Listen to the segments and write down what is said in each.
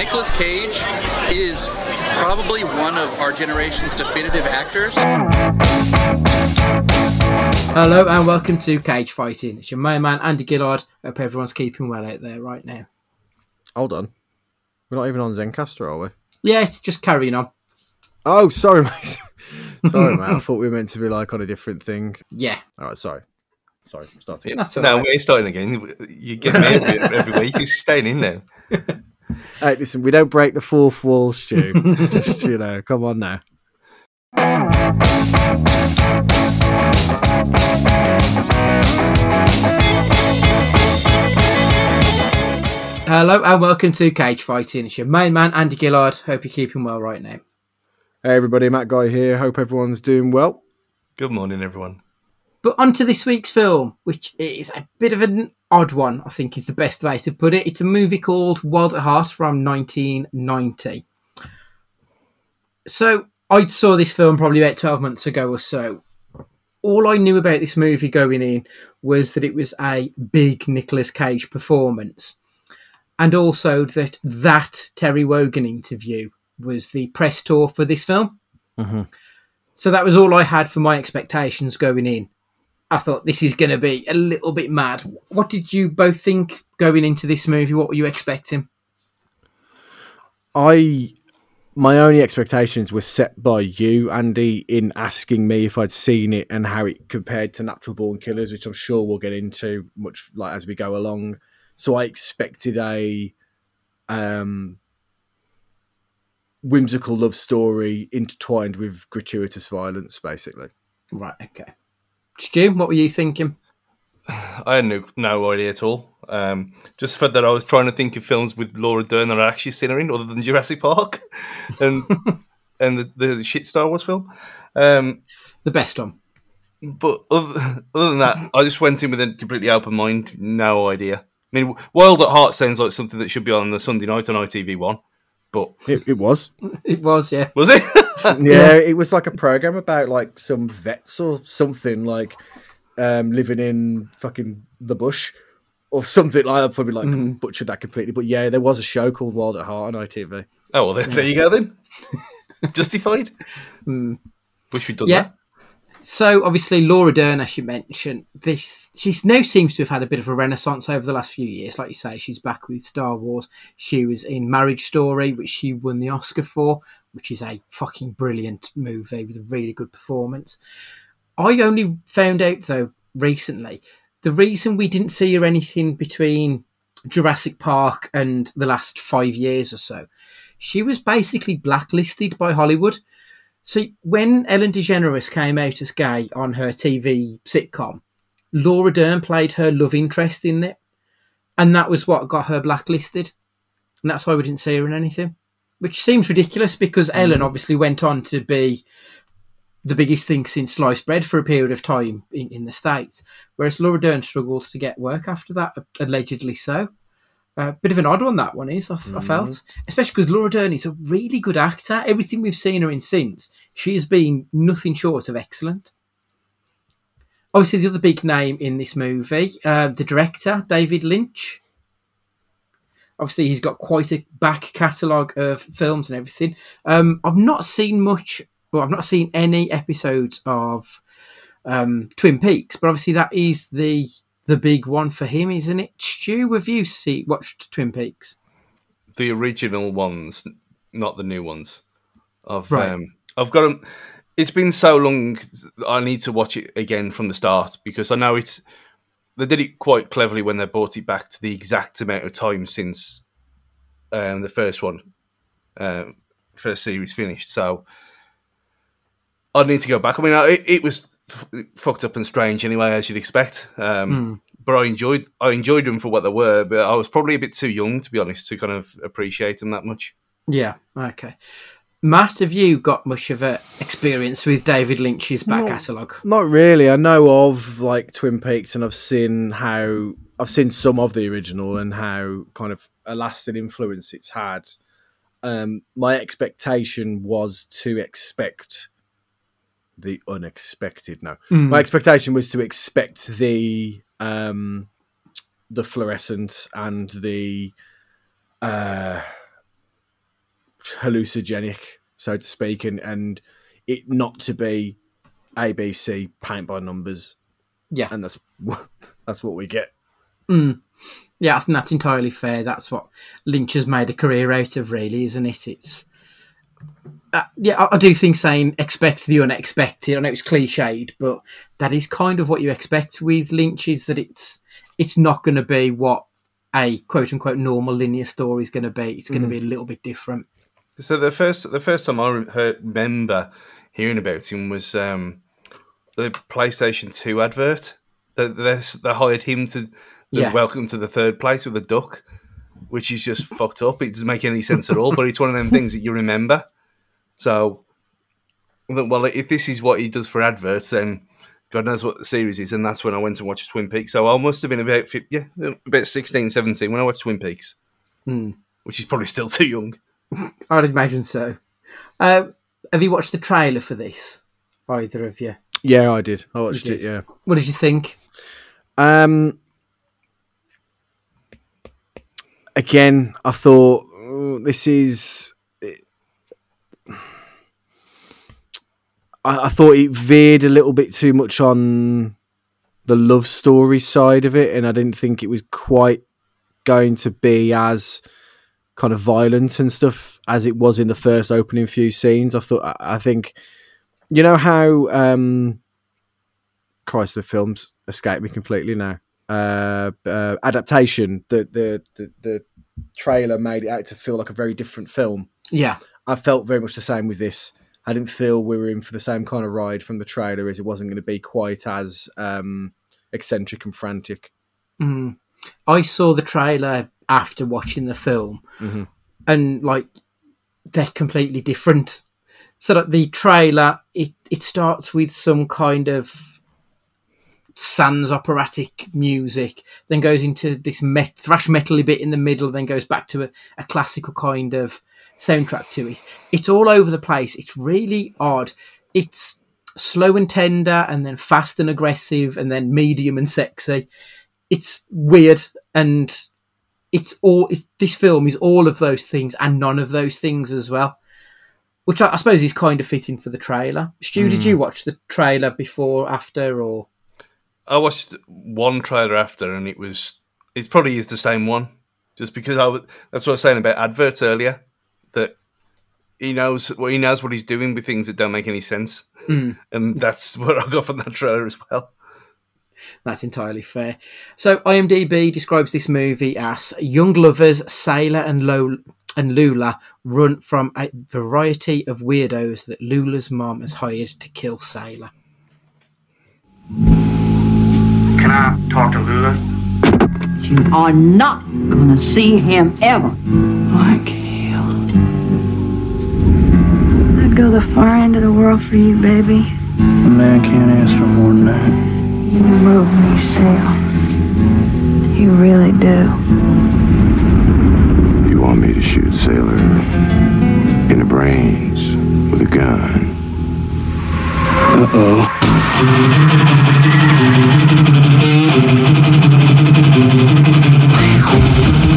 Nicolas Cage is probably one of our generation's definitive actors. Hello and welcome to Cage Fighting. It's your main man Andy Gillard. Hope everyone's keeping well out there right now. Hold on. We're not even on Zencastr, are we? Yeah, it's just carrying on. Oh, sorry, mate. sorry, mate. I thought we were meant to be like on a different thing. Yeah, All right, sorry. Sorry, starting. that's all no, right. we're starting again. You get me every, every week. You're staying in there. Hey, listen, we don't break the fourth wall, Stu. Just, you know, come on now. Hello and welcome to Cage Fighting. It's your main man Andy Gillard. Hope you're keeping well right now. Hey, everybody, Matt Guy here. Hope everyone's doing well. Good morning, everyone. But on to this week's film, which is a bit of an odd one, I think is the best way to put it. It's a movie called Wild at Heart from 1990. So I saw this film probably about 12 months ago or so. All I knew about this movie going in was that it was a big Nicolas Cage performance. And also that that Terry Wogan interview was the press tour for this film. Mhm. So that was all I had for my expectations going in. I thought this is going to be a little bit mad. What did you both think going into this movie? What were you expecting? I, my only expectations were set by you, Andy, in asking me if I'd seen it and how it compared to Natural Born Killers, which I'm sure we'll get into much like as we go along. So I expected a um, whimsical love story intertwined with gratuitous violence, basically. Right, okay. Stu, what were you thinking? I had no, no idea at all. Um, just for that, I was trying to think of films with Laura Dern that I'd actually seen her in, other than Jurassic Park and and the, the shit Star Wars film. Um, The best one. but other, other than that, I just went in with a completely open mind. No idea. I mean, Wild at Heart sounds like something that should be on the Sunday night on ITV One, but It, it was. It was, yeah. was it? yeah, it was like a program about like some vets or something like um, living in fucking the bush or something like that. Probably like Mhm. butchered that completely, but yeah, there was a show called Wild at Heart on ITV. oh well, there, there you go then. Justified. Mm. Wish we'd done Yeah. that. So obviously Laura Dern, as you mentioned, this she now seems to have had a bit of a renaissance over the last few years. Like you say, she's back with Star Wars. She was in Marriage Story, which she won the Oscar for, which is a fucking brilliant movie with a really good performance. I only found out though recently the reason we didn't see her anything between Jurassic Park and the last five years or so, she was basically blacklisted by Hollywood. So when Ellen DeGeneres came out as gay on her TV sitcom, Laura Dern played her love interest in it, and that was what got her blacklisted, and that's why we didn't see her in anything. Which seems ridiculous because mm. Ellen obviously went on to be the biggest thing since sliced bread for a period of time in, in the states, whereas Laura Dern struggles to get work after that, allegedly so. A bit of an odd one that one is. I, th- I felt, especially because Laura Dern is a really good actor. Everything we've seen her in since, she has been nothing short of excellent. Obviously, the other big name in this movie, uh, the director David Lynch. Obviously, he's got quite a back catalogue of films and everything. Um, I've not seen much, well, I've not seen any episodes of um, Twin Peaks, but obviously that is the the big one for him, isn't it? Stu, have you see watched Twin Peaks? the original ones, not the new ones. I've Right. um, I've got them. It's been so long. I need to watch it again from the start because I know it's. They did it quite cleverly when they brought it back to the exact amount of time since um, the first one, um, first series finished. So I need to go back. I mean, it, it was f- fucked up and strange anyway, as you'd expect. Um, Hmm. But I enjoyed I enjoyed them for what they were. But I was probably a bit too young, to be honest, to kind of appreciate them that much. Yeah, okay. Matt, have you got much of a experience with David Lynch's back No. catalogue? Not really. I know of like Twin Peaks, and I've seen how I've seen some of the original and how kind of a lasting influence it's had. Um, my expectation was to expect the unexpected. No, Mm. my expectation was to expect the um, the fluorescent and the uh, hallucinogenic, so to speak, and and it not to be ABC paint by numbers, Yeah. and that's that's what we get. Yeah, I think that's entirely fair. That's what Lynch has made a career out of, really, isn't it? It's uh, yeah, I, I do think saying expect the unexpected. I know it's cliched, but that is kind of what you expect with Lynch. Is that it's it's not going to be what a quote unquote normal linear story is going to be. It's going to be a little bit different. So the first the first time I heard, remember hearing about him was um, the PlayStation Two advert. They, they, they hired him to Yeah. welcome to the third place with a duck, which is just fucked up. It doesn't make any sense at all. But it's one of them things that you remember. So, well, if this is what he does for adverts, then God knows what the series is. And that's when I went to watch Twin Peaks. So I must have been about yeah about 16, 17 when I watched Twin Peaks, Hmm. which is probably still too young. I'd imagine so. Uh, have you watched the trailer for this? Either of you? Yeah, I did. I watched You it. Yeah. What did you think? Um. Again, I thought "Oh, this is. I, I thought it veered a little bit too much on the love story side of it, and I didn't think it was quite going to be as kind of violent and stuff as it was in the first opening few scenes. I thought. I, think, you know how. um Christ, the films escape me completely now. Uh, uh, adaptation. The, the the the trailer made it out to feel like a very different film. Yeah, I felt very much the same with this. I didn't feel we were in for the same kind of ride from the trailer as it wasn't going to be quite as um, eccentric and frantic. Mm. I saw the trailer after watching the film, Mhm. and like they're completely different. So that the trailer it it starts with some kind of sans operatic music, then goes into this met- thrash metally bit in the middle, then goes back to a, a classical kind of soundtrack to it. It's all over the place. It's really odd. It's slow and tender, and then fast and aggressive, and then medium and sexy. It's weird, and it's all. It, this film is all of those things and none of those things as well. Which I, I suppose is kind of fitting for the trailer. Stu, did you hmm. watch the trailer before, after, or I watched one trailer after, and it was it probably is the same one, just because I was, that's what I was saying about adverts earlier. That he knows well, he knows what he's doing with things that don't make any sense, hmm. and that's what I got from that trailer as well. That's entirely fair. So IMDb describes this movie as young lovers Sailor and Lo- and Lula run from a variety of weirdos that Lula's mom has hired to kill Sailor. Talk to Lula? You are not gonna see him ever. Like hell. I'd go the far end of the world for you, baby. A man can't ask for more than that. You move me, Sale. You really do. You want me to shoot Sailor in the brains with a gun? Thank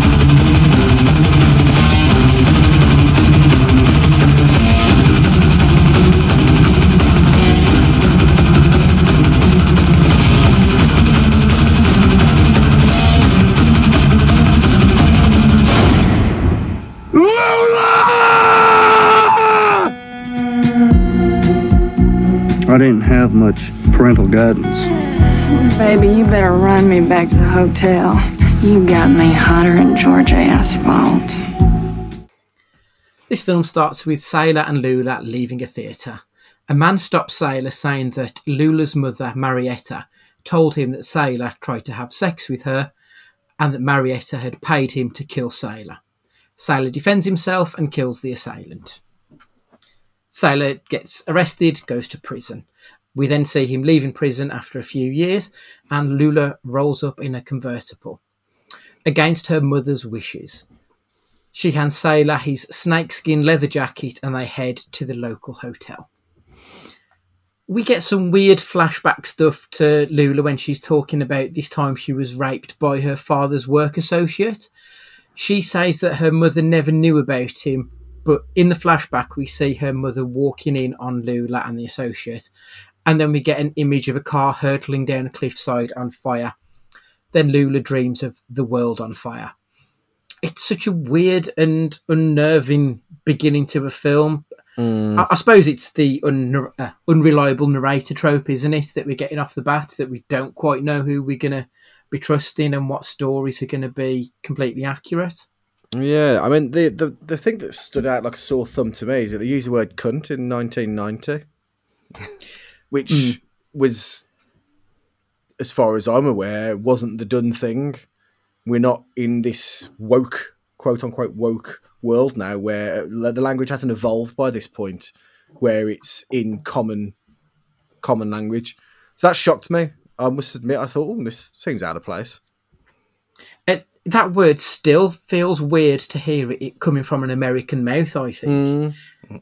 you. I didn't have much parental guidance. Baby, you better run me back to the hotel. You got me hotter than Georgia asphalt. This film starts with Sailor and Lula leaving a theatre. A man stops Sailor saying that Lula's mother, Marietta, told him that Sailor tried to have sex with her and that Marietta had paid him to kill Sailor. Sailor defends himself and kills the assailant. Sailor gets arrested, goes to prison. We then see him leaving prison after a few years, and Lula rolls up in a convertible. Against her mother's wishes, she hands Sailor his snakeskin leather jacket and they head to the local hotel. We get some weird flashback stuff to Lula when she's talking about this time she was raped by her father's work associate. She says that her mother never knew about him But in the flashback, we see her mother walking in on Lula and the associate, and then we get an image of a car hurtling down a cliffside on fire. Then Lula dreams of the world on fire. It's such a weird and unnerving beginning to a film. I, I suppose it's the un, uh, unreliable narrator trope, isn't it? That we're getting off the bat, that we don't quite know who we're going to be trusting and what stories are going to be completely accurate. Yeah, I mean the, the the thing that stood out like a sore thumb to me is that they used the word cunt in 1990, which mm. was, as far as I'm aware, wasn't the done thing. We're not in this woke, quote unquote woke world now, where uh, the language hasn't evolved by this point, where it's in common common language. So that shocked me. I must admit, I thought, oh, this seems out of place. It, that word still feels weird to hear it, it coming from an American mouth. I think,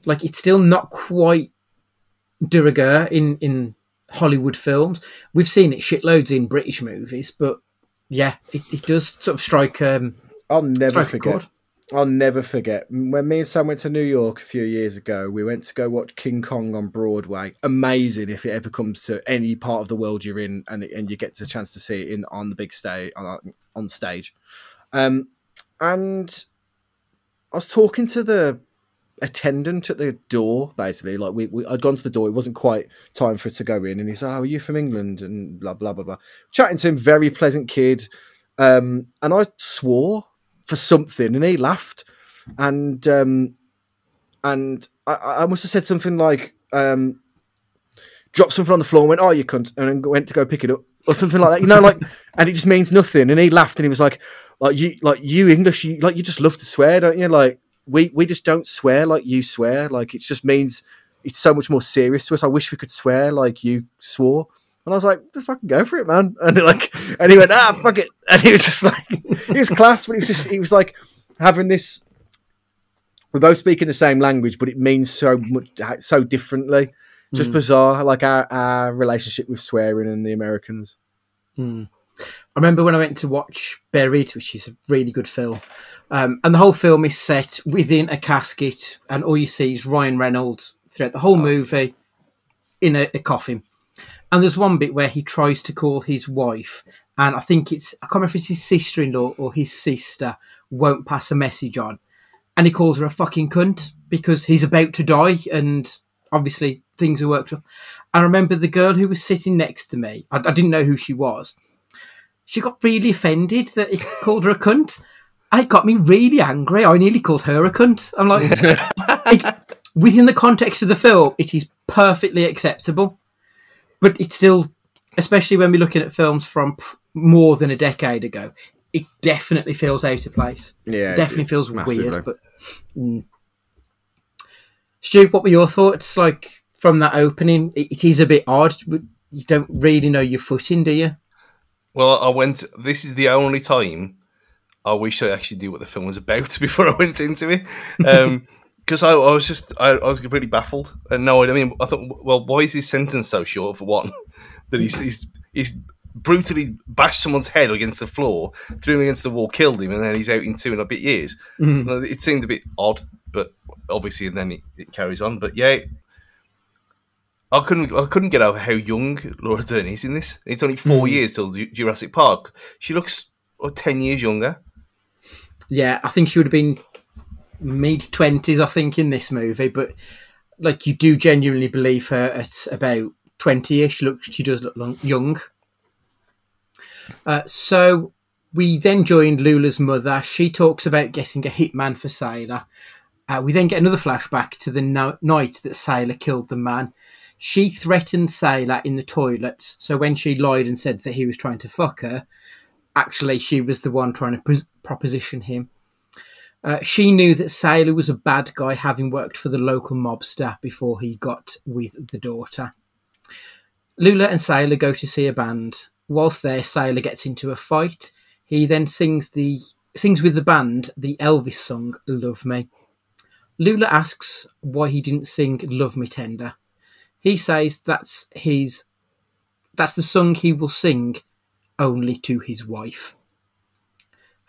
like it's still not quite de rigueur in in Hollywood films. We've seen it shitloads in British movies, but yeah, it, it does sort of strike. Um, I'll never strike a forget. I'll never forget when me and Sam went to New York a few years ago. We went to go watch King Kong on Broadway. Amazing if it ever comes to any part of the world you're in, and and you get the chance to see it in on the big stage on, on stage. Um, and I was talking to the attendant at the door, basically. Like we, we I'd gone to the door, it wasn't quite time for it to go in, and he said, "Oh, are you from England?" and blah blah blah blah. Chatting to him, very pleasant kid. Um, and I swore for something, and he laughed, and um, and I, I must have said something like, um, dropped something on the floor, and went, "Oh, you cunt," and went to go pick it up or something like that. You know, like, and it just means nothing. And he laughed, and he was like, "Like you, like you English, you like you just love to swear, don't you? Like we we just don't swear like you swear. Like it just means." It's so much more serious to us. I wish we could swear like you swore. And I was like, just fucking go for it, man. And like, and he went, ah, fuck it. And he was just like, he was class, but he was just, he was like having this. We're both speaking the same language, but it means so much, so differently. Just bizarre, like our, our relationship with swearing and the Americans. I remember when I went to watch Buried, which is a really good film, um, and the whole film is set within a casket, and all you see is Ryan Reynolds throughout the whole movie in a, a coffin. And there's one bit where he tries to call his wife, and I think it's I can't remember if it's his sister-in-law or his sister won't pass a message on, and he calls her a fucking cunt because he's about to die, and obviously things are worked up. I remember the girl who was sitting next to me. I, I didn't know who she was. She got really offended that he called her a cunt. It got me really angry. I nearly called her a cunt. I'm like, it, within the context of the film, it is perfectly acceptable. But it's still, especially when we're looking at films from p- more than a decade ago, it definitely feels out of place. Yeah, It definitely it- feels massively. weird. But mm. Stu, what were your thoughts like from that opening? It, it is a bit odd. You don't really know your footing, do you? Well, I went. This is the only time I wish I actually knew what the film was about before I went into it. Um, because I, I was just I, I was completely baffled and no I mean I thought well why is his sentence so short for one? That he's he's, he's brutally bashed someone's head against the floor threw him against the wall killed him and then he's out in two and a bit years. Mm-hmm. Well, it seemed a bit odd but obviously and then it, it carries on. But yeah I couldn't I couldn't get over how young Laura Dern is in this. It's only four mm. years till Ju- Jurassic Park. She looks oh, 10 years younger? Yeah, I think she would have been mid twenties, I think, in this movie. But like, you do genuinely believe her at about twenty-ish. Look, she does look long, young. Uh, so we then joined Lula's mother. She talks about getting a hitman for Sailor. Uh, we then get another flashback to the no- night that Sailor killed the man. She threatened Sailor in the toilets. So when she lied and said that he was trying to fuck her, actually she was the one trying to pres proposition him. Uh, she knew that Sailor was a bad guy, having worked for the local mobster before he got with the daughter. Lula and Sailor go to see a band. Whilst there, Sailor gets into a fight. He then sings the sings with the band the Elvis song "Love Me." Lula asks why he didn't sing "Love Me Tender." He says that's his that's the song he will sing only to his wife.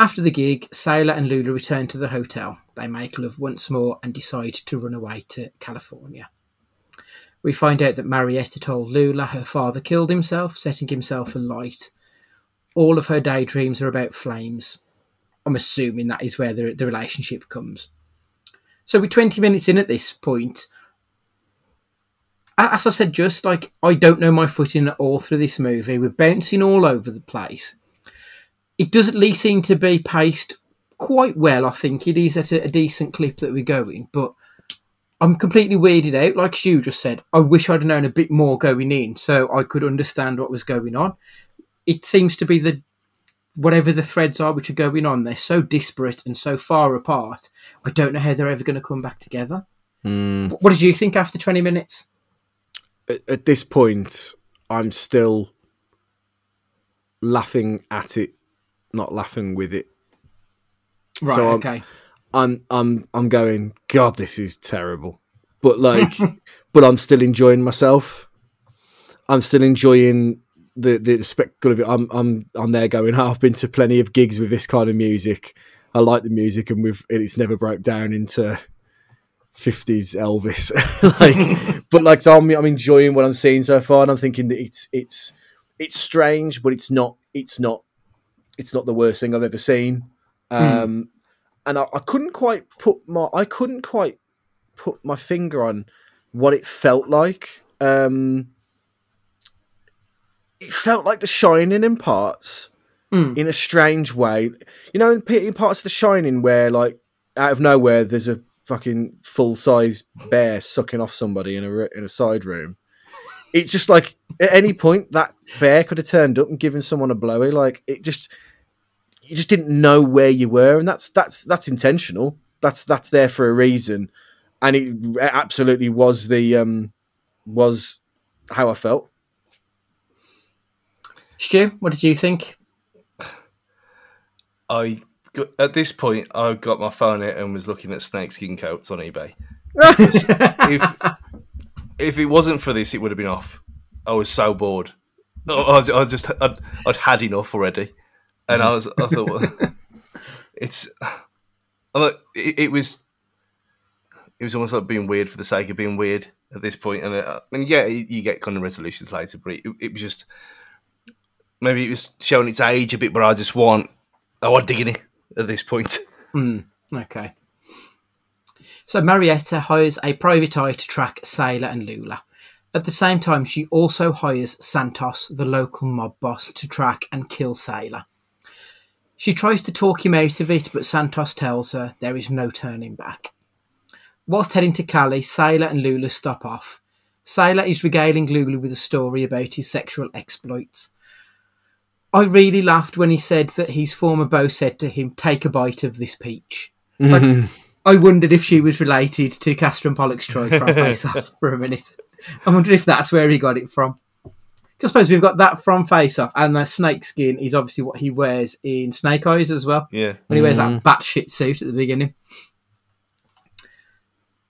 After the gig, Sailor and Lula return to the hotel. They make love once more and decide to run away to California. We find out that Marietta told Lula her father killed himself, setting himself alight. All of her daydreams are about flames. I'm assuming that is where the, the relationship comes. So we're 20 minutes in at this point. As I said, just like I don't know my footing at all through this movie. We're bouncing all over the place. It does at least seem to be paced quite well. I think it is at a, a decent clip that we're going, but I'm completely weirded out. Like Stu just said, I wish I'd known a bit more going in so I could understand what was going on. It seems to be the whatever the threads are which are going on, they're so disparate and so far apart. I don't know how they're ever going to come back together. Hmm. What did you think after 20 minutes? at, at this point, I'm still laughing at it, not laughing with it. Right, So, okay. I'm I'm I'm going. God, this is terrible. But like, but I'm still enjoying myself. I'm still enjoying the the spectacle of it. I'm I'm I'm there going. "Oh, I've been to plenty of gigs with this kind of music. I like the music, and we've and it's never broke down into. 50s Elvis, like, but like, so I'm, I'm enjoying what I'm seeing so far, and I'm thinking that it's it's it's strange, but it's not it's not it's not the worst thing I've ever seen. Um, and I, I couldn't quite put my I couldn't quite put my finger on what it felt like. Um, it felt like The Shining in parts, Mm. in a strange way. You know, in in parts of The Shining where, like, out of nowhere, there's a fucking full size bear sucking off somebody in a in a side room. It's just like at any point that bear could have turned up and given someone a blowy. Like it just you just didn't know where you were, and that's that's that's intentional. That's that's there for a reason, and it absolutely was the um was how I felt. Stu, what did you think? I got, at this point I got my phone out and was looking at snakeskin coats on eBay. if if it wasn't for this, it would have been off. I was so bored. I was, I was just I'd, I'd had enough already, and I was I thought well, it's I it, it was it was almost like being weird for the sake of being weird at this point, and uh, and yeah, you, get kind of resolutions later, but it, it was just maybe it was showing its age a bit, but I just want I want digging it at this point. Okay. So Marietta hires a private eye to track Sailor and Lula. At the same time, she also hires Santos, the local mob boss, to track and kill Sailor. She tries to talk him out of it, but Santos tells her there is no turning back. Whilst heading to Cali, Sailor and Lula stop off. Sailor is regaling Lula with a story about his sexual exploits. I really laughed when he said that his former beau said to him, "Take a bite of this peach." Like, mm-hmm. I wondered if she was related to Castor and Pollux Troy from Face Off for a minute. I wonder if that's where he got it from. 'Cause I suppose we've got that from Face Off, and the snake skin is obviously what he wears in Snake Eyes as well. Yeah, When he wears that mm. batshit suit at the beginning.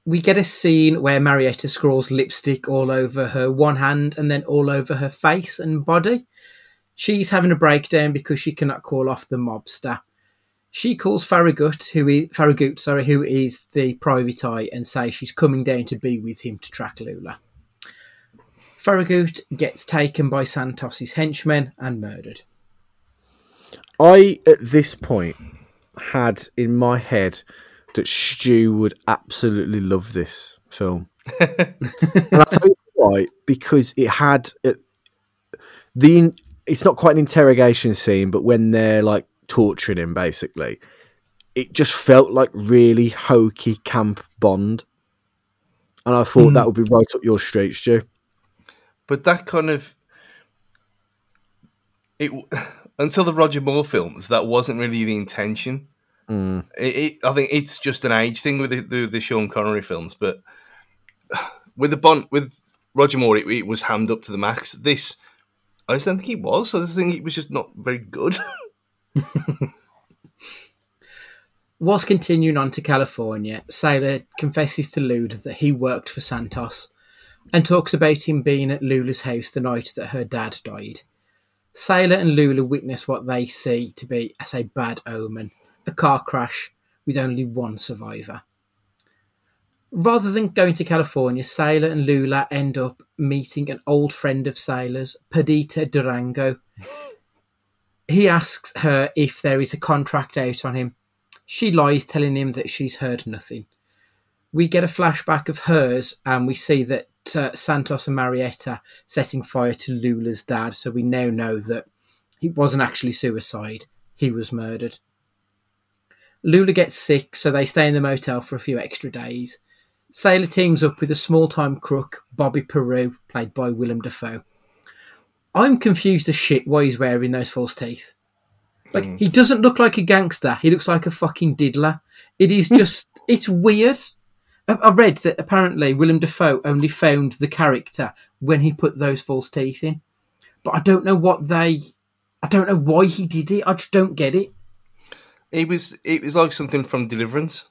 We get a scene where Marietta scrawls lipstick all over her one hand and then all over her face and body. She's having a breakdown because she cannot call off the mobster. She calls Farragut, who is Farragut, sorry, who is the private eye, and says she's coming down to be with him to track Lula. Farragut gets taken by Santos's henchmen and murdered. I at this point had in my head that Stu would absolutely love this film, and I'll tell you why. Because it had it, the it's not quite an interrogation scene, but when they're like torturing him, basically, it just felt like really hokey camp Bond, and I thought hmm. that would be right up your street, Stu. but that kind of it until the Roger Moore films, that wasn't really the intention. Hmm. It, it, I think it's just an age thing with the, the, the Sean Connery films, but with the Bond with Roger Moore, it, it was hammed up to the max. This, I just don't think it was. I just think it was just not very good. Whilst continuing on to California, Sailor confesses to Lula that he worked for Santos and talks about him being at Lula's house the night that her dad died. Sailor and Lula witness what they see to be as a bad omen a car crash with only one survivor. Rather than going to California, Sailor and Lula end up meeting an old friend of Sailor's, Perdita Durango. He asks her if there is a contract out on him. She lies, telling him that she's heard nothing. We get a flashback of hers, and we see that uh, Santos and Marietta setting fire to Lula's dad. So we now know that it wasn't actually suicide; he was murdered. Lula gets sick, so they stay in the motel for a few extra days. Sailor teams up with a small time crook, Bobby Peru, played by Willem Dafoe. I'm confused as shit why he's wearing those false teeth. Like, he doesn't look like a gangster, he looks like a fucking diddler. It is just, it's weird. I I read that apparently Willem Dafoe only found the character when he put those false teeth in. But I don't know what they, I don't know why he did it. I just don't get it. It was it was like something from Deliverance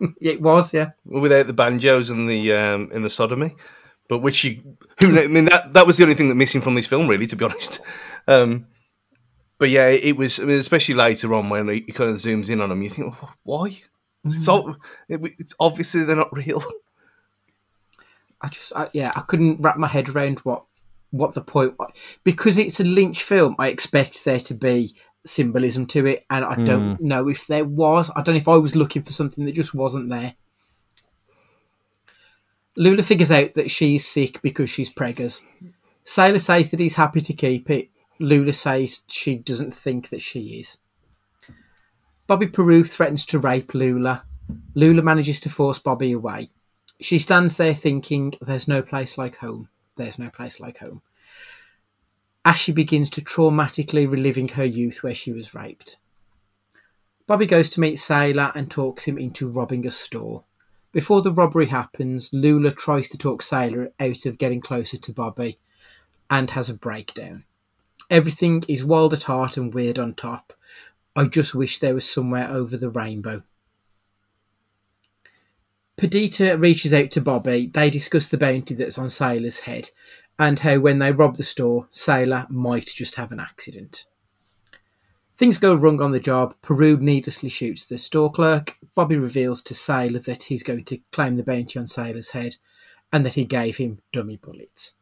It was, yeah. without the banjos and the um, and the sodomy, but which you who I mean that that was the only thing that missing from this film really, to be honest. Um, but yeah, it was I mean, especially later on when he kind of zooms in on them, you think why? It's all, it, it's obviously they're not real. I just, I, yeah, I couldn't wrap my head around what what the point was because it's a Lynch film. I expect there to be symbolism to it, and I don't know if there was. I don't know if I was looking for something that just wasn't there. Lula figures out that she's sick because she's preggers. Sailor says that he's happy to keep it. Lula says she doesn't think that she is. Bobby Peru threatens to rape Lula. Lula manages to force Bobby away. She stands there thinking, There's no place like home. There's no place like home. As she begins to traumatically reliving her youth where she was raped. Bobby goes to meet Sailor and talks him into robbing a store. Before the robbery happens, Lula tries to talk Sailor out of getting closer to Bobby and has a breakdown. Everything is wild at heart and weird on top. I just wish there was somewhere over the rainbow. Perdita reaches out to Bobby. They discuss the bounty that's on Sailor's head and how when they rob the store, Sailor might just have an accident. Things go wrong on the job. Peru needlessly shoots the store clerk. Bobby reveals to Sailor that he's going to claim the bounty on Sailor's head and that he gave him dummy bullets.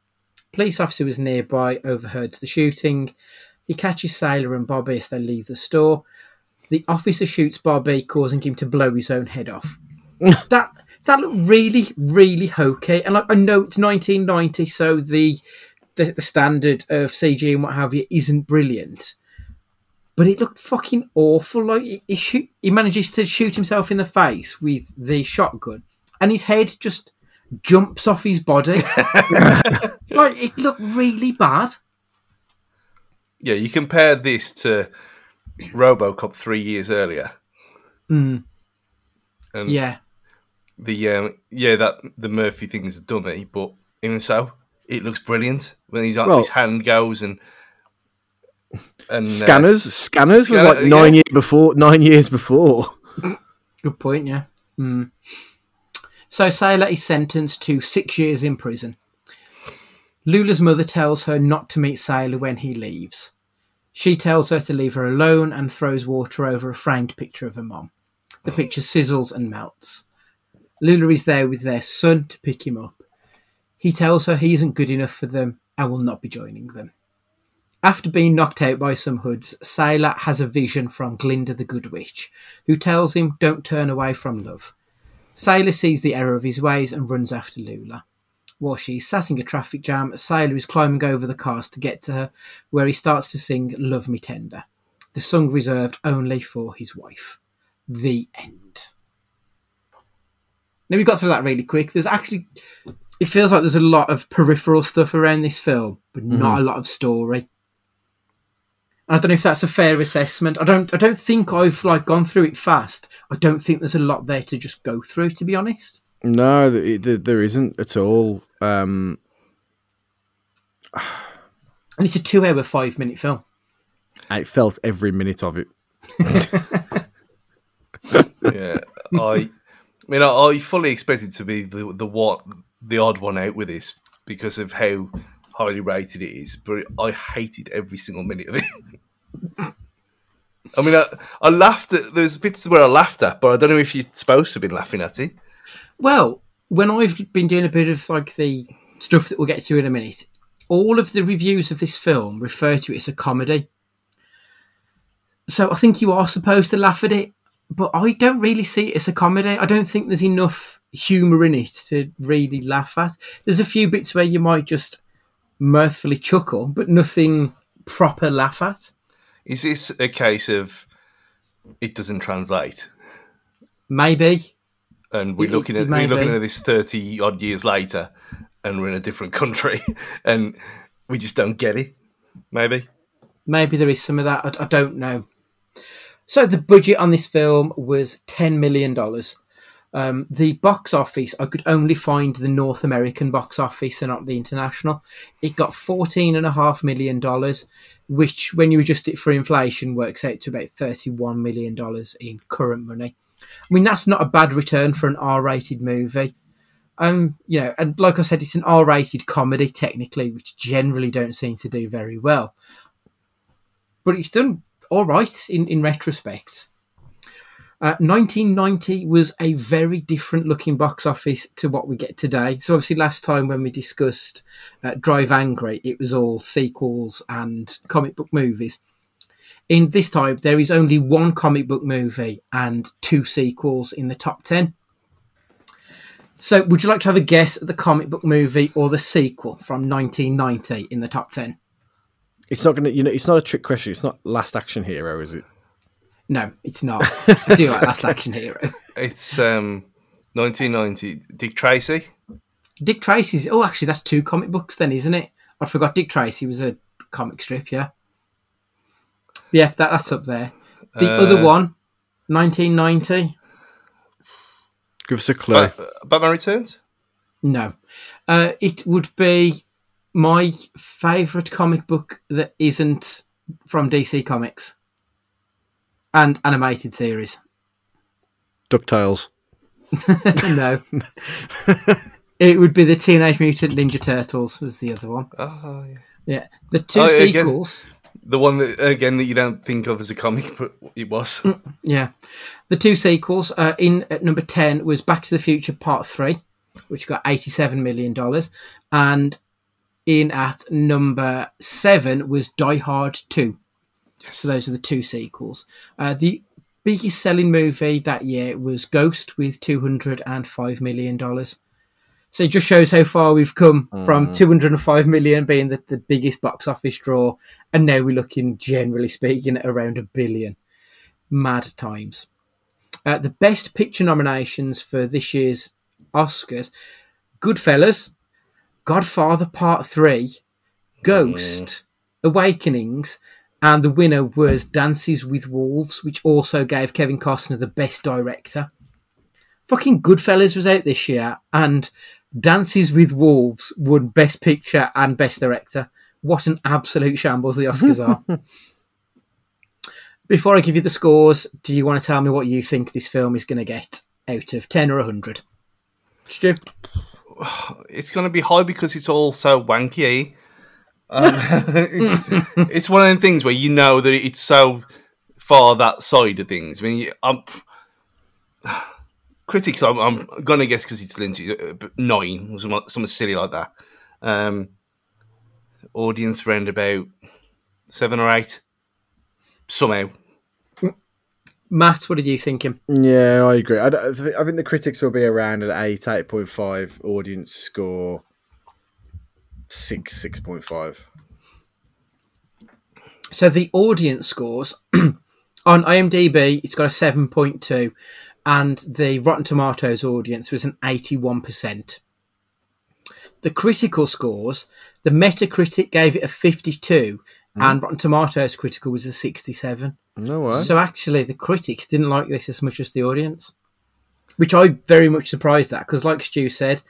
Police officer was nearby, overheard the shooting. He catches Sailor and Bobby as they leave the store. The officer shoots Bobby, causing him to blow his own head off. that that looked really, really hokey. And like, I know it's 1990, so the, the the standard of CG and what have you isn't brilliant. But it looked fucking awful. Like he, he shoot, he manages to shoot himself in the face with the shotgun, and his head just jumps off his body. like it looked really bad. Yeah, you compare this to RoboCop three years earlier, Mm, and yeah, the um, yeah that the Murphy thing's a dummy, but even so, it looks brilliant when he's like Well- his hand goes and and uh, Scanners, Scanners was Scanner- like nine yeah. years before. Nine years before. good point. Yeah. Mm. So Sailor is sentenced to six years in prison. Lula's mother tells her not to meet Sailor when he leaves. She tells her to leave her alone and throws water over a framed picture of her mom. The picture sizzles and melts. Lula is there with their son to pick him up. He tells her he isn't good enough for them and will not be joining them. After being knocked out by some hoods, Sailor has a vision from Glinda the Good Witch, who tells him don't turn away from love. Sailor sees the error of his ways and runs after Lula. While she's sat in a traffic jam, Sailor is climbing over the cars to get to her, where he starts to sing Love Me Tender, the song reserved only for his wife. The end. Now we got through that really quick. There's actually, it feels like there's a lot of peripheral stuff around this film, but not mm-hmm. a lot of story. And I don't know if that's a fair assessment. I don't. I don't think I've like gone through it fast. I don't think there's a lot there to just go through. To be honest. No, th- th- there isn't at all. Um, And it's a two-hour, five-minute film. I felt every minute of it. yeah, I, I mean, I, I fully expected to be the the what the odd one out with this because of how highly rated it is, but I hated every single minute of it. I mean, I, I laughed at. There's bits where I laughed at, but I don't know if you're supposed to have been laughing at it. Well, when I've been doing a bit of like the stuff that we'll get to in a minute, all of the reviews of this film refer to it as a comedy. So I think you are supposed to laugh at it, but I don't really see it as a comedy. I don't think there's enough humour in it to really laugh at. There's a few bits where you might just mirthfully chuckle, but nothing proper laugh at. Is this a case of it doesn't translate, Maybe. and we're It- looking at we're looking at this thirty odd years later, and we're in a different country, and we just don't get it? Maybe. Maybe there is some of that. I, I don't know. So the budget on this film was ten million dollars. Um, the box office, I could only find the North American box office and not the international. It got fourteen and a half million dollars, which, when you adjust it for inflation, works out to about thirty-one million dollars in current money. I mean, that's not a bad return for an R-rated movie. Um, you know, and like I said, it's an R-rated comedy technically, which generally don't seem to do very well but it's done all right in, in retrospect. Uh, 1990 was a very different looking box office to what we get today. So, obviously, last time when we discussed uh, Drive Angry, it was all sequels and comic book movies. In this time, there is only one comic book movie and two sequels in the top 10. So, would you like to have a guess at the comic book movie or the sequel from 1990 in the top 10? It's not gonna. You know, it's not a trick question. It's not Last Action Hero, is it? No, it's not. I do like Last Action Hero. It's um, 1990. Dick Tracy. Dick Tracy's. Oh, actually, that's two comic books then, isn't it? I forgot Dick Tracy was a comic strip. Yeah, yeah, that, that's up there. The Uh, other one, 1990. Give us a clue. Ba- Batman Returns. No, uh, it would be my favourite comic book that isn't from DC Comics and animated series. Ducktales. no, it would be the Teenage Mutant Ninja Turtles. Was the other one? Oh, yeah. Yeah, the two Oh, yeah, again. sequels. The one that again that you don't think of as a comic, but it was. Yeah, the two sequels. Uh, in at number ten was Back to the Future Part Three, which got eighty-seven million dollars, and in at number seven was Die Hard Two. So those are the two sequels. Uh, the biggest selling movie that year was Ghost with two hundred and five million dollars. So it just shows how far we've come from 205 million being the, the biggest box office draw, and now we're looking, generally speaking, at around a billion. Mad times. Uh, the best picture nominations for this year's Oscars Goodfellas, Godfather Part 3, Ghost, Awakenings, and the winner was Dances with Wolves, which also gave Kevin Costner the best director. Fucking Goodfellas was out this year, and Dances with Wolves won Best Picture and Best Director. What an absolute shambles the Oscars are. Before I give you the scores, do you want to tell me what you think this film is going to get out of 10 or 100? Stu? It's going to be high because it's all so wanky. Um, it's, it's one of them things where you know that it's so far that side of things. I mean, I'm, critics, I'm, I'm going to guess because it's Lindsay, uh, nine or something, something silly like that. Um, audience round about seven or eight. Somehow. Matt, what are you thinking? Yeah, I agree. I, I I think the critics will be around an eight, eight point five. Audience score six, six point five. So the audience scores on IMDb, it's got a 7.2, and the Rotten Tomatoes audience was an 81%. The critical scores, the Metacritic gave it a 52, mm. and Rotten Tomatoes critical was a 67. No way. So actually, the critics didn't like this as much as the audience, which I very much surprised at because, like Stu said,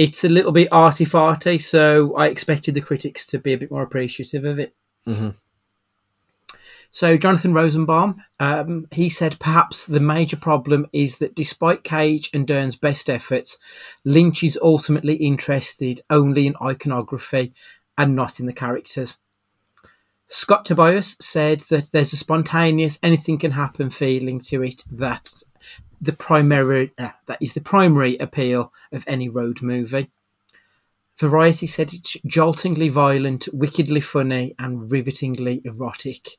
it's a little bit arty farty. So I expected the critics to be a bit more appreciative of it. So Jonathan Rosenbaum, um, he said perhaps the major problem is that despite Cage and Dern's best efforts, Lynch is ultimately interested only in iconography and not in the characters. Scott Tobias said that there's a spontaneous, anything can happen feeling to it that the primary uh, that is the primary appeal of any road movie. Variety said it's joltingly violent, wickedly funny, and rivetingly erotic.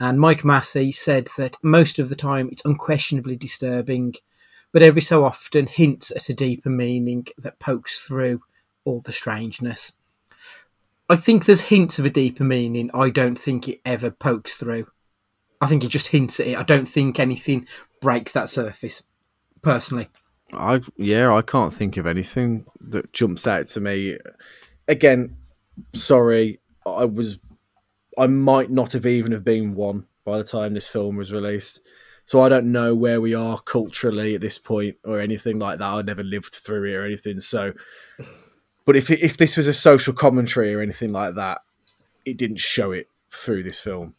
And Mike Massey said that most of the time it's unquestionably disturbing, but every so often hints at a deeper meaning that pokes through all the strangeness. I think there's hints of a deeper meaning. I don't think it ever pokes through. I think it just hints at it. I don't think anything breaks that surface, personally. I yeah, I can't think of anything that jumps out to me. Again, sorry, I was I might not have even have been one by the time this film was released. So I don't know where we are culturally at this point or anything like that. I never lived through it or anything. So, but if if this was a social commentary or anything like that, it didn't show it through this film.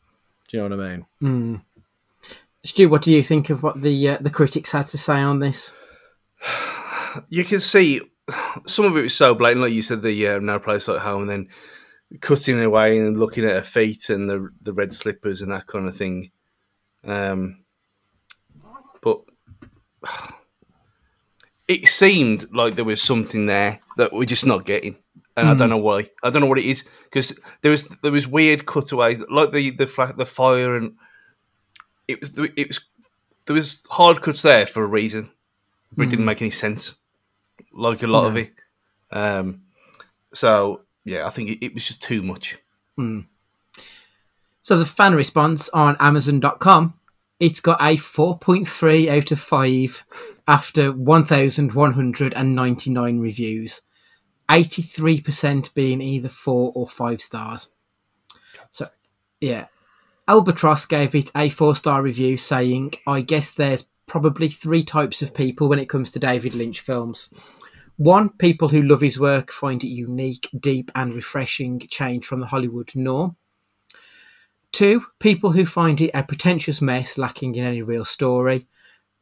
Do you know what I mean? Mm. Stu, what do you think of what the uh, the critics had to say on this? You can see some of it was so blatant, like you said, the uh, no place like home, and then cutting away and looking at her feet and the the red slippers and that kind of thing. Um, but it seemed like there was something there that we're just not getting, and I don't know why. I don't know what it is because there was there was weird cutaways, like the the fla- the fire, and it was it was there was hard cuts there for a reason, but it didn't make any sense, like a lot of it. Um, so yeah, I think it, it was just too much. So the fan response on Amazon.com, it's got a 4.3 out of 5 after 1,199 reviews. 83% being either 4 or 5 stars. So, yeah. Albatross gave it a 4 star review saying, I guess there's probably three types of people when it comes to David Lynch films. One, people who love his work, find it unique, deep, and refreshing change from the Hollywood norm. Two, people who find it a pretentious mess lacking in any real story.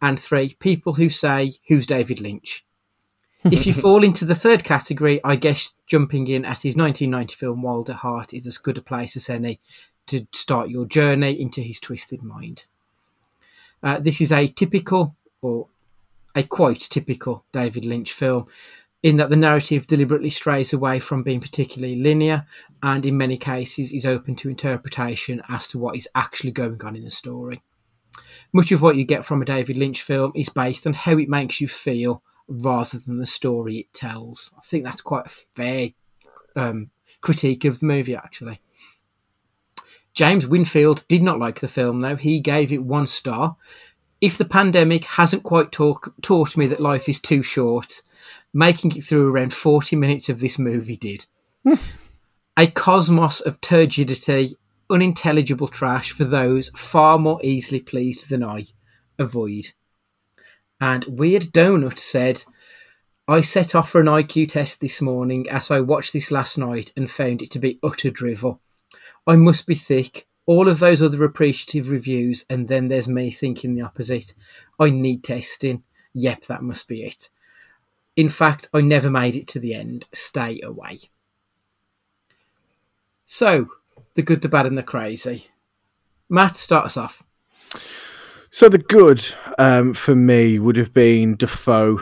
And three, people who say, Who's David Lynch? if you fall into the third category, I guess jumping in at his 1990 film Wild at Heart is as good a place as any to start your journey into his twisted mind. Uh, this is a typical, or a quite typical David Lynch film, in that the narrative deliberately strays away from being particularly linear and in many cases is open to interpretation as to what is actually going on in the story. Much of what you get from a David Lynch film is based on how it makes you feel rather than the story it tells. I think that's quite a fair um, critique of the movie, actually. James Winfield did not like the film, though. He gave it one star. If the pandemic hasn't quite talk, taught me that life is too short, making it through around 40 minutes of this movie did. a cosmos of turgidity, unintelligible trash for those far more easily pleased than I. Avoid. And Weird Donut said, I set off for an IQ test this morning as I watched this last night and found it to be utter drivel. I must be thick. All of those other appreciative reviews, and then there's me thinking the opposite. I need testing. Yep, that must be it. In fact, I never made it to the end. Stay away. So, the good, the bad, and the crazy. Matt, start us off. So the good um, for me would have been Dafoe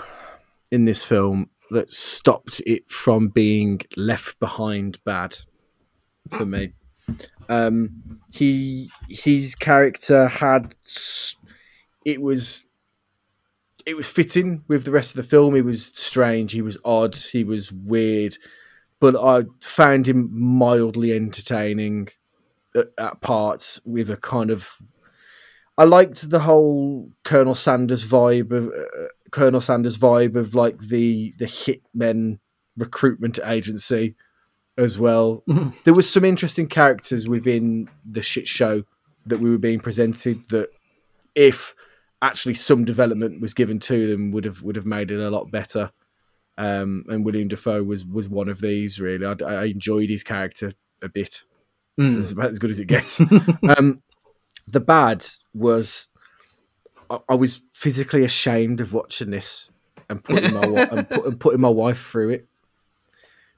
in this film that stopped it from being left behind bad for me. Um, he his character had it was it was fitting with the rest of the film. He was strange, he was odd, he was weird, but I found him mildly entertaining at, at parts with a kind of I liked the whole Colonel Sanders vibe of uh, Colonel Sanders vibe of like the the hitmen recruitment agency as well. There was some interesting characters within the shit show that we were being presented that if actually some development was given to them would have would have made it a lot better. Um, and William Dafoe was was one of these. Really, I, I enjoyed his character a bit. It's about as good as it gets. um, the bad was I, I was physically ashamed of watching this and putting my and, put, and putting my wife through it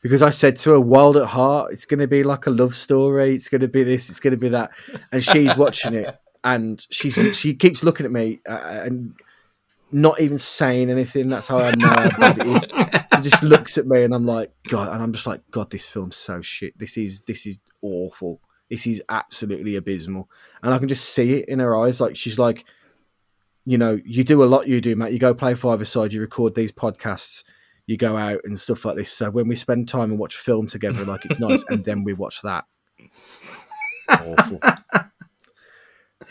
because I said to her, "Wild at Heart, it's going to be like a love story. It's going to be this. It's going to be that," and she's watching it, and she's she keeps looking at me uh, and not even saying anything. That's how I know it is. She just looks at me, and I'm like, God, and I'm just like, God, this film's so shit. This is this is awful. This is absolutely abysmal, and I can just see it in her eyes. Like she's like, you know, you do a lot. You do, Matt. You go play five aside. You record these podcasts. You go out and stuff like this. So when we spend time and watch a film together, like it's nice, and then we watch that. Awful.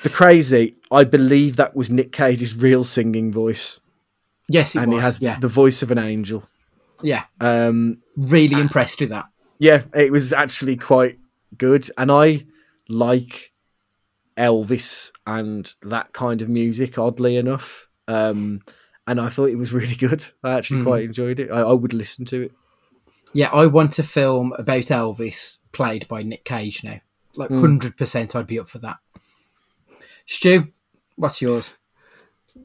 the crazy. I believe that was Nick Cage's real singing voice, Yes, it and was. he has yeah, the voice of an angel. yeah. Um, Really impressed with that. yeah, it was actually quite good, and I like Elvis and that kind of music. Oddly enough, um, and I thought it was really good. I actually quite enjoyed it. I, I would listen to it. Yeah, I want a film about Elvis played by Nick Cage now. Like Hmm. hundred percent, I'd be up for that. Stu, what's yours?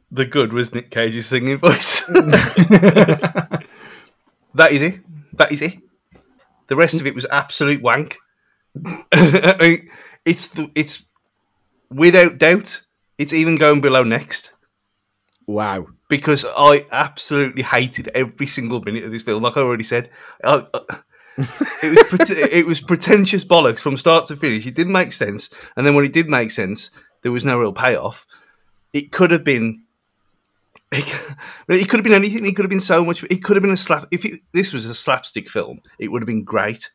The good was Nick Cage's singing voice. that is it. That is it. The rest of it was absolute wank. I mean, it's the, it's without doubt. It's even going below next Wow. Because I absolutely hated every single minute of this film. Like I already said, I, I- it was pret- it was pretentious bollocks from start to finish. It didn't make sense, and then when it did make sense, there was no real payoff. It could have been. It, could have been anything. It could have been so much. It could have been a slap. If it, this was a slapstick film, it would have been great.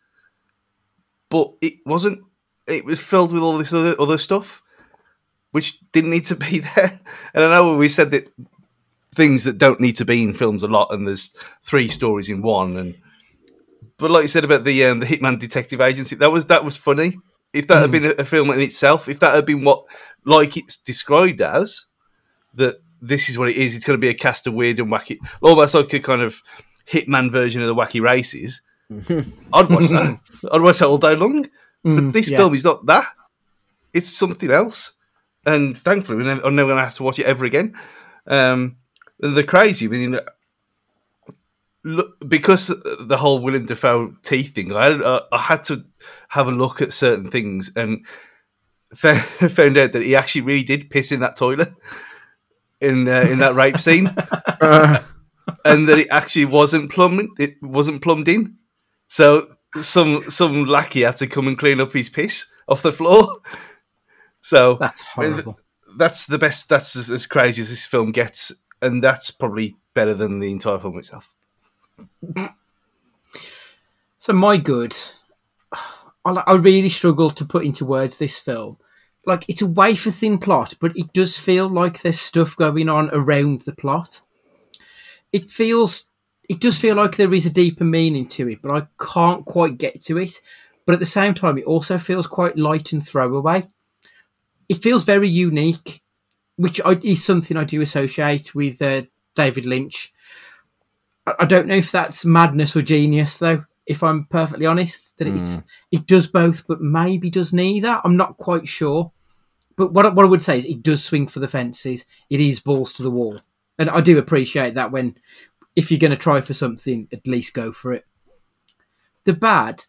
But it wasn't. It was filled with all this other other stuff, which didn't need to be there. And I know we said that things that don't need to be in films a lot, and there's three stories in one. And but like you said about the um, the Hitman Detective Agency, that was that was funny. If that had been a, a film in itself, if that had been what like it's described as, that this is what it is. It's going to be a cast of weird and wacky, almost like a kind of Hitman version of the Wacky Races. I'd watch that. I'd watch that all day long. but this yeah. film is not that. It's something else. And thankfully, we're never, I'm never going to have to watch it ever again. Um, the crazy, I mean, look, because the whole Willem Dafoe teeth thing, I, uh, I had to have a look at certain things and found, found out that he actually really did piss in that toilet in uh, in that rape scene, and that it actually wasn't plumbed. It wasn't plumbed in. So some some lackey had to come and clean up his piss off the floor. So That's I mean, horrible. that's the best. That's as, as crazy as this film gets, and that's probably better than the entire film itself. So my good, I, really struggle to put into words this film. Like it's a wafer thin plot, but it does feel like there's stuff going on around the plot. It feels, it does feel like there is a deeper meaning to it, but I can't quite get to it. But at the same time, it also feels quite light and throwaway. It feels very unique, which I, is something I do associate with uh, David Lynch. I I don't know if that's madness or genius, though. If I'm perfectly honest, that it's it does both, but maybe does neither. I'm not quite sure. But what I- what I would say is it does swing for the fences. It is balls to the wall, and I do appreciate that. When if you're going to try for something, at least go for it. The bad,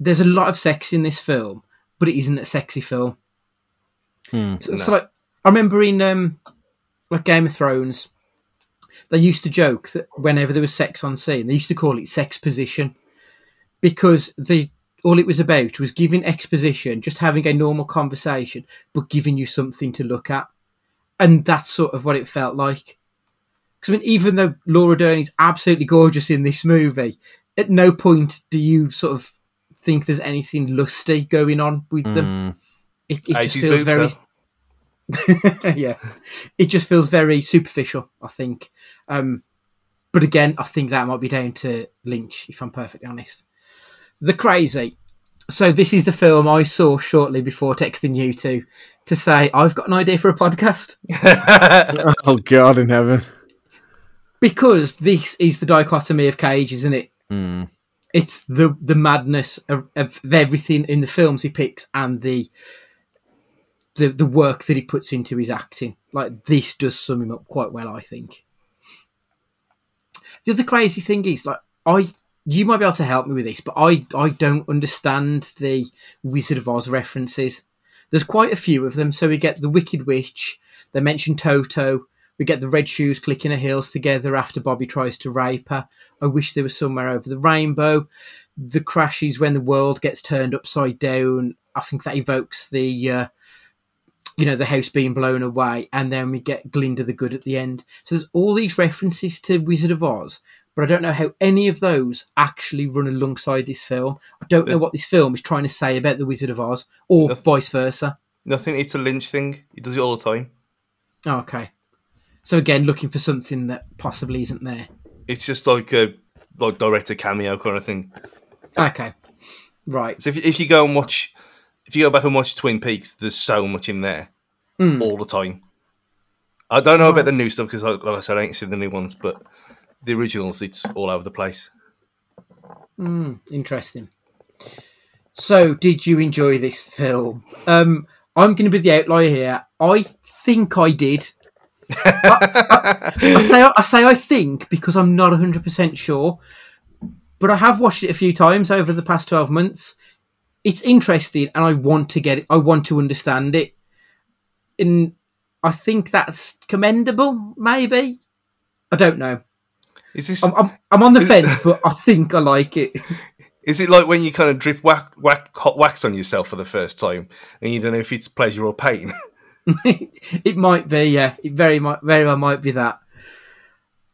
there's a lot of sex in this film, but it isn't a sexy film. So, so like I remember in um, like Game of Thrones, they used to joke that whenever there was sex on scene, they used to call it sex position because the all it was about was giving exposition, just having a normal conversation, but giving you something to look at, and that's sort of what it felt like. Because I mean, even though Laura Dern is absolutely gorgeous in this movie, at no point do you sort of think there's anything lusty going on with them. It, it just feels very though. yeah, it just feels very superficial. I think, um, but again, I think that might be down to Lynch, if I'm perfectly honest. The crazy. So this is the film I saw shortly before texting you two to say I've got an idea for a podcast Oh God in heaven. because this is the dichotomy of Cage, isn't it? It's the the madness of, of everything in the films he picks and the the the work that he puts into his acting. Like this does sum him up quite well, I think. The other crazy thing is, like, I you might be able to help me with this, but I I don't understand the Wizard of Oz references. There's quite a few of them. So we get the Wicked Witch. They mention Toto. We get the red shoes clicking her heels together after Bobby tries to rape her. I wish there was somewhere over the rainbow. The crashes when the world gets turned upside down. I think that evokes the, uh, you know, the house being blown away, and then we get Glinda the Good at the end. So there's all these references to Wizard of Oz, but I don't know how any of those actually run alongside this film. I don't know what this film is trying to say about the Wizard of Oz, or Nothing. vice versa. Nothing. It's a Lynch thing. He does it all the time. Oh, okay. So again, looking for something that possibly isn't there. It's just like a like director cameo kind of thing. Okay. Right. So if if you go and watch, if you go back and watch Twin Peaks, there's so much in there Hmm. all the time. I don't know about the new stuff because, like I said, I ain't seen the new ones, but the originals, it's all over the place. Interesting. So, did you enjoy this film? Um, I'm going to be the outlier here. I think I did. I, I- I say I say I think because I'm not 100 percent sure, but I have watched it a few times over the past 12 months. It's interesting, and I want to get it. I want to understand it, and I think that's commendable. Maybe I don't know. Is this I'm, I'm, I'm on the fence, but I think I like it. is it like when you kind of drip whack, whack hot wax on yourself for the first time and you don't know if it's pleasure or pain? it might be, yeah. It very might, very well might be that.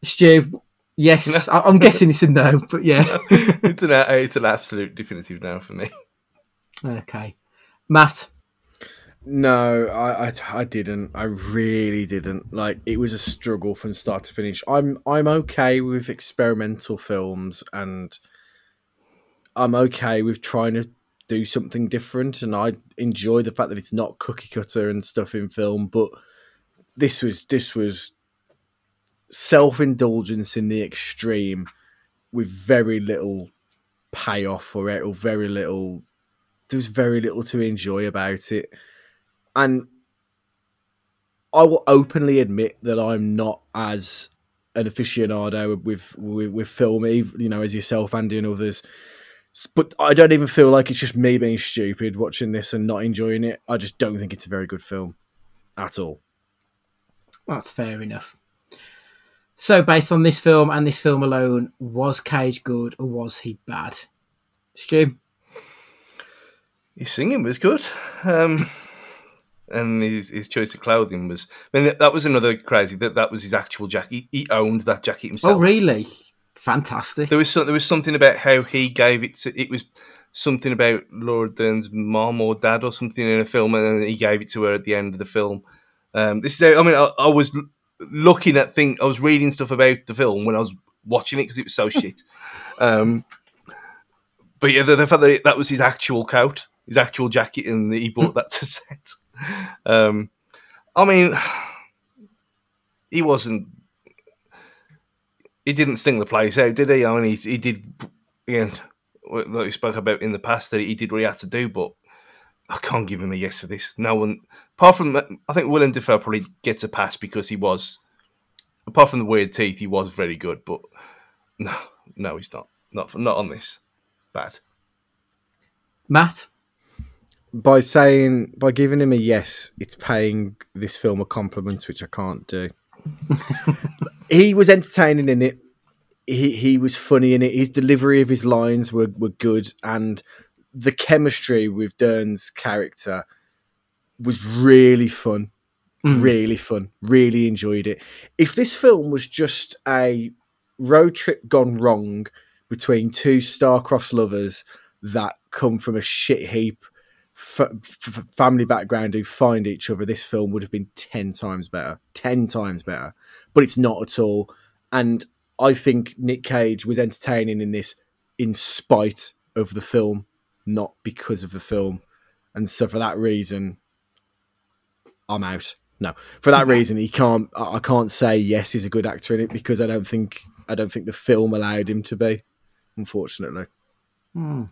Stu, yes, I, I'm guessing it's a no, but yeah. it's an it's an absolute definitive no for me. Okay, Matt. No, I, I I didn't. I really didn't. Like it was a struggle from start to finish. I'm I'm okay with experimental films and I'm okay with trying to do something different and I enjoy the fact that it's not cookie cutter and stuff in film, but this was this was self-indulgence in the extreme with very little payoff for it or very little there was very little to enjoy about it and I will openly admit that I'm not as an aficionado with with, with film, you know, as yourself, Andy, and others. But I don't even feel like it's just me being stupid watching this and not enjoying it. I just don't think it's a very good film at all. That's fair enough. So, based on this film and this film alone, was Cage good or was he bad? Stu? His singing was good, um, and his, his choice of clothing was. I mean, that, was another crazy. That that was his actual jacket. He owned that jacket himself. Oh, really? Fantastic. There was some, there was something about how he gave it to. It was something about Laura Dern's mom or dad or something in a film, and then he gave it to her at the end of the film. Um, this is. how- I mean, I, I was looking at thing. I was reading stuff about the film when I was watching it because it was so shit. Um, but yeah, the, the fact that it, that was his actual coat, his actual jacket, and he bought that to set. Um, I mean, he wasn't he didn't sting the place out, did he? I mean, he, he did, again, like we spoke about in the past, that he did what he had to do, but I can't give him a yes for this. No one, apart from, I think Willem Dafoe probably gets a pass because he was, apart from the weird teeth, he was very good, but no, no, he's not. Not, not on this. Bad. Matt? By saying, by giving him a yes, it's paying this film a compliment, which I can't do. he was entertaining in it. He he was funny in it. His delivery of his lines were, were good, and the chemistry with Dern's character was really fun. Mm. Really fun. Really enjoyed it. If this film was just a road trip gone wrong between two star-crossed lovers that come from a shit heap f- f- family background who find each other, this film would have been 10 times better. 10 times better. But it's not at all. And I think Nick Cage was entertaining in this in spite of the film, not because of the film. And so for that reason, I'm out. No, for that reason, he can't. I I can't say yes, he's a good actor in it because I don't think I don't think the film allowed him to be. Unfortunately, hmm.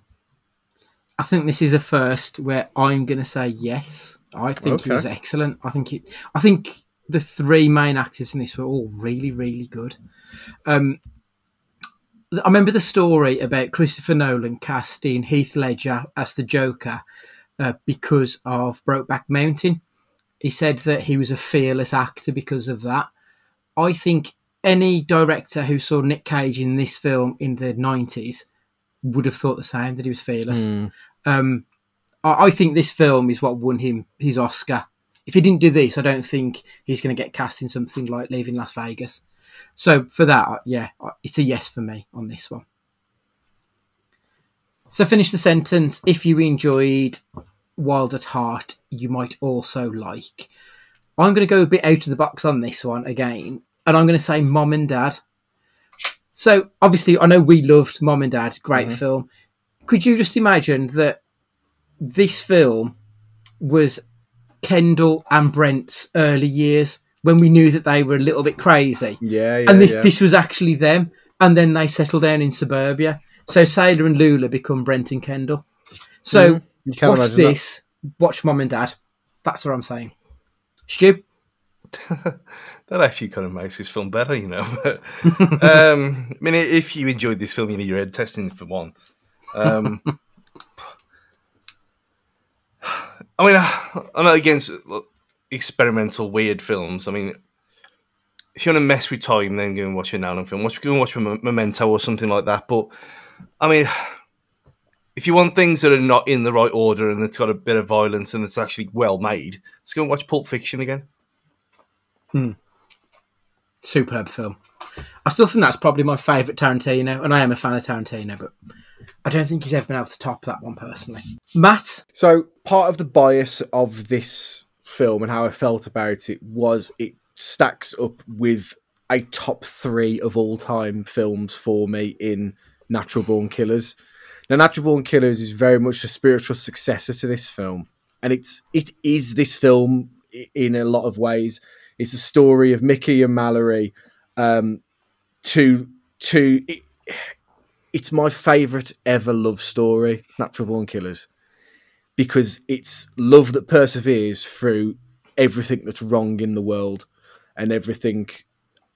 I think this is a first where I'm going to say yes. I think he was excellent. I think it. I think the three main actors in this were all really, really good. Um, I remember the story about Christopher Nolan casting Heath Ledger as the Joker uh, because of Brokeback Mountain. He said that he was a fearless actor because of that. I think any director who saw Nick Cage in this film in the 90s would have thought the same, that he was fearless. Um, I, I think this film is what won him his Oscar. If he didn't do this, I don't think he's going to get cast in something like Leaving Las Vegas. So for that, uh, yeah, uh, it's a yes for me on this one. So finish the sentence. If you enjoyed Wild at Heart, you might also like. I'm going to go a bit out of the box on this one again, and I'm going to say Mom and Dad. So obviously, I know we loved Mom and Dad, great film. Could you just imagine that this film was Kendall and Brent's early years when we knew that they were a little bit crazy? Yeah, yeah. and this yeah. this was actually them, and then they settle down in suburbia. So Sailor and Lula become Brent and Kendall. So. You can watch imagine this, watch Mom and Dad. That's what I'm saying. Stu, That actually kind of makes this film better, you know. um, I mean, if you enjoyed this film, you need your head testing for one. Um, I mean, I'm not against experimental, weird films. I mean, if you want to mess with time, then go and watch a Nolan film. Watch, go and watch Mem- Memento or something like that. But I mean, if you want things that are not in the right order and it's got a bit of violence and it's actually well made, let's go and watch Pulp Fiction again. Hmm. superb film. I still think that's probably my favourite Tarantino, and I am a fan of Tarantino, but I don't think he's ever been able to top that one personally. Matt, So part of the bias of this film and how I felt about it was it stacks up with a top three of all time films for me in Natural Born Killers. Now, Natural Born Killers is very much a spiritual successor to this film, and it's it is this film in a lot of ways. It's a story of Mickey and Mallory. Um, to to it, it's my favorite ever love story, Natural Born Killers because it's love that perseveres through everything that's wrong in the world and everything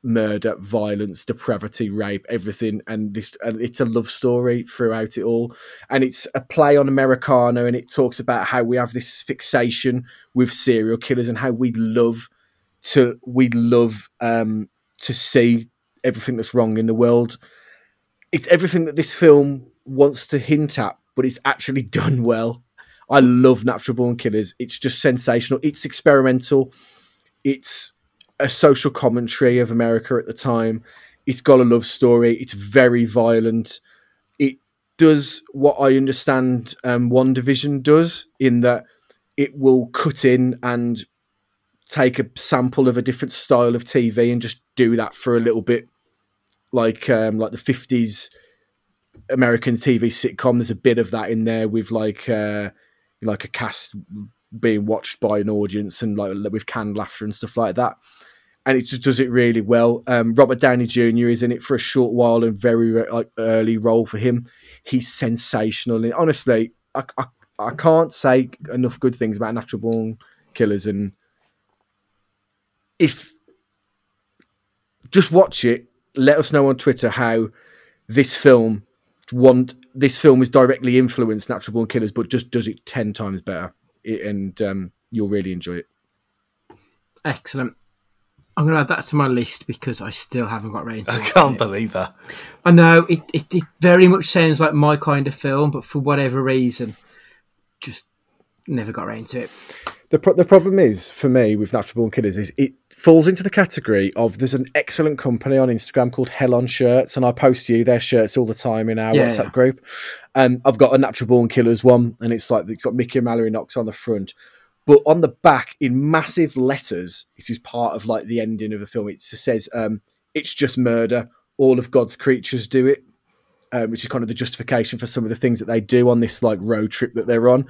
murder violence depravity rape everything. And this and it's a love story throughout it all. And it's a play on americana and it talks about how we have this fixation with serial killers and how we love to we love um to see everything that's wrong in the world it's everything that this film wants to hint at but it's actually done well I love Natural Born Killers. It's just sensational. It's experimental. It's a social commentary of America at the time. It's got a love story. It's very violent. It does what I understand um, WandaVision does in that it will cut in and take a sample of a different style of TV and just do that for a little bit, like um, like the fifties American TV sitcom. There's a bit of that in there with like. Uh, like a cast being watched by an audience and like with canned laughter and stuff like that. And it just does it really well. Um, Robert Downey Jr. is in it for a short while and very like early role for him. He's sensational. And honestly, I, I, I can't say enough good things about Natural Born Killers. And if just watch it, let us know on Twitter how this film want this film is directly influenced Natural Born Killers, but just does it ten times better, It- and um, you'll really enjoy it. excellent. I'm going to add that to my list because I still haven't got round to I can't it. believe that. I know it, it, it very much sounds like my kind of film, but for whatever reason, just never got round to it. The pro- the problem is for me with Natural Born Killers is it falls into the category of there's an excellent company on Instagram called Hell on Shirts, and I post you their shirts all the time in our Yeah, WhatsApp yeah. group. And I've got a Natural Born Killers one, and it's like it's got Mickey and Mallory Knox on the front, but on the back in massive letters, it is part of like the ending of the film. It says, um, "It's just murder. All of God's creatures do it." um, which is kind of the justification for some of the things that they do on this like road trip that they're on.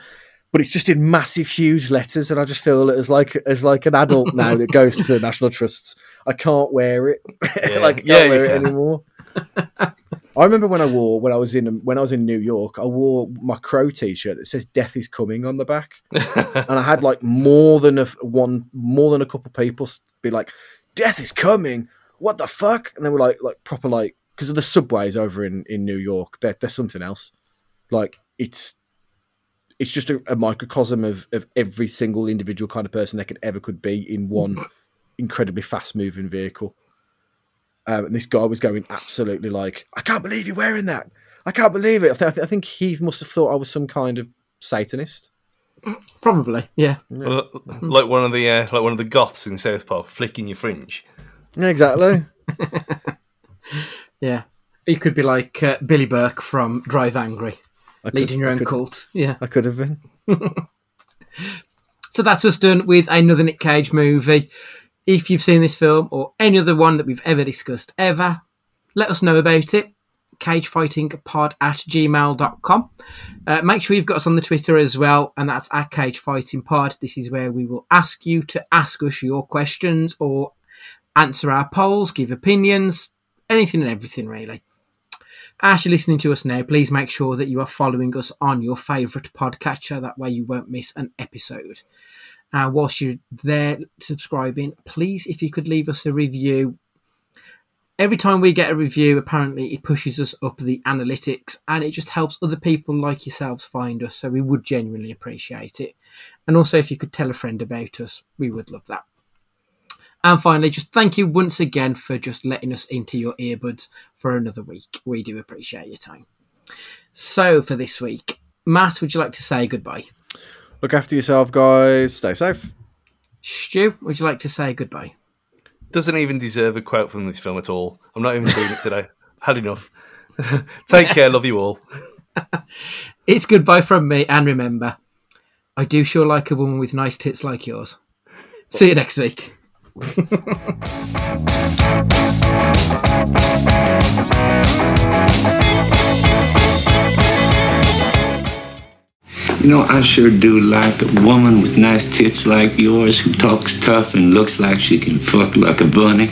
But it's just in massive, huge letters, and I just feel it as like as like an adult now that goes to national trusts. I can't wear it, Yeah. like I can't Yeah, wear it can. anymore. I remember when I wore when I was in when I was in New York, I wore my crow T-shirt that says "Death is coming" on the back, and I had like more than a one more than a couple people be like, "Death is coming." What the fuck? And they were like, like proper like because of the subways over in in New York. They're, they're something else. Like it's it's just a, a microcosm of of every single individual kind of person that could ever could be in one incredibly fast moving vehicle. Um, and this guy was going absolutely like, I can't believe you're wearing that. I can't believe it. I, th- I think he must have thought I was some kind of Satanist. Probably, yeah. L- Like one of the uh, like one of the goths in South Park, flicking your fringe. Yeah, exactly. Yeah. he could be like uh, Billy Burke from Drive Angry, I could- leading your I own could- cult. Yeah. I could have been. So that's us done with another Nick Cage movie. If you've seen this film or any other one that we've ever discussed ever, let us know about it. cagefightingpod at gmail.com. Uh, make sure you've got us on the Twitter as well, and that's at cagefightingpod. This is where we will ask you to ask us your questions or answer our polls, give opinions, anything and everything really. As you're listening to us now, please make sure that you are following us on your favourite podcatcher. That way you won't miss an episode. And whilst you're there subscribing, please, if you could leave us a review. Every time we get a review, apparently it pushes us up the analytics and it just helps other people like yourselves find us. So we would genuinely appreciate it. And also, if you could tell a friend about us, we would love that. And finally, just thank you once again for just letting us into your earbuds for another week. We do appreciate your time. So, for this week, Matt, would you like to say goodbye? Look after yourself, guys. Stay safe. Stu, would you like to say goodbye? Doesn't even deserve a quote from this film at all. I'm not even doing it today. Had enough. Take care. Love you all. It's goodbye from me, and remember, I do sure like a woman with nice tits like yours. See you next week. You know, I sure do like a woman with nice tits like yours who talks tough and looks like she can fuck like a bunny.